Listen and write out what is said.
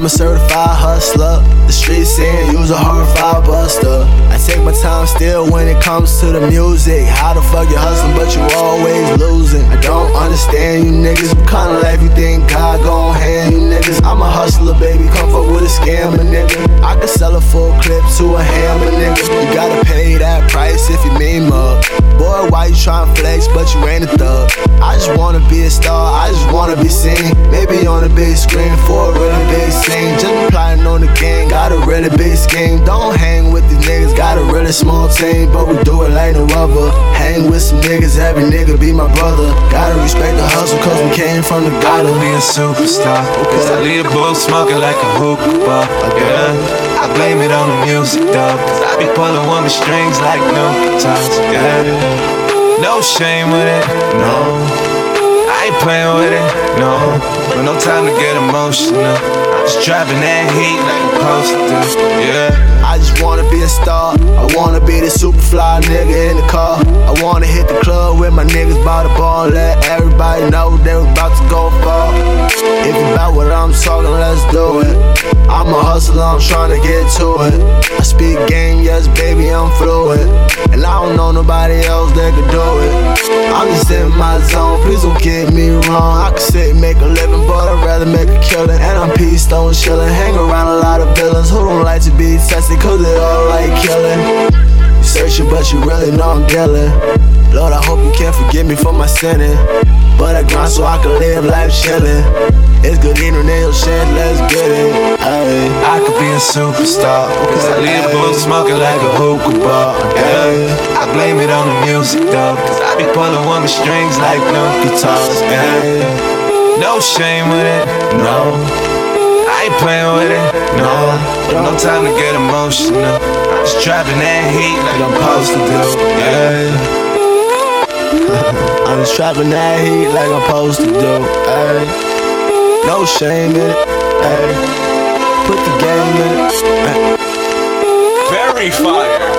I'm a certified hustler. The streets saying you's a hard five buster. Still when it comes to the music. How the fuck you hustling, but you always losing? I don't understand you niggas. What kind of life you think God gon' hand you niggas? I'm a hustler, baby. Come fuck with a scammer, nigga. I can sell a full clip to a hammer, nigga. You gotta pay that price if you mean mug. Boy, why you tryna flex, but you ain't a thug? I just wanna be a star, I just wanna be seen. Maybe on a big screen for a really big scene. Just plotting on the game, got a really big scheme. Don't hang a small team, but we do it like no other. Hang with some niggas, every nigga be my brother. Gotta respect the hustle, cause we came from the gutter. be a superstar. Cause I lead a book smoking like a hookah bar. Yeah. I blame it on the music though. Cause I be pulling woman strings like no guitars. Yeah. No shame with it, no. I ain't playing with it, no. But no time to get emotional. I'm just driving that heat like supposed to. Yeah. I just wanna be a star. Fly nigga in the car. I wanna hit the club with my niggas by the bar. Let everybody know they was about to go far. If you about what I'm talking, let's do it. I'm a hustler, I'm trying to get to it. I speak game, yes, baby, I'm fluid. And I don't know nobody else that could do it. I'm just in my zone, please don't get me wrong. I could sit and make a living, but I'd rather make a killing. And I'm peace stone chillin', hang around a lot of villains who don't like to be tested, cause they all like killing. You searching, but you really know I'm dealing. Lord, I hope you can forgive me for my sinning. But I grind so I can live life chillin'. It's good in eating nail shit, let's get it. Ay. I could be a superstar. Cause I a book smoking like a hookah bar. Yeah. I blame it on the music though. Cause I be pulling woman strings like no guitars. Yeah. No shame with it, no. I ain't playing with it, no. No time to get emotional. I'm just driving that heat like I'm supposed to do. Yeah. I'm just trapping that heat like I'm supposed to do. Ay. No shame in it. Ay. Put the game in it. Ay. Very fire.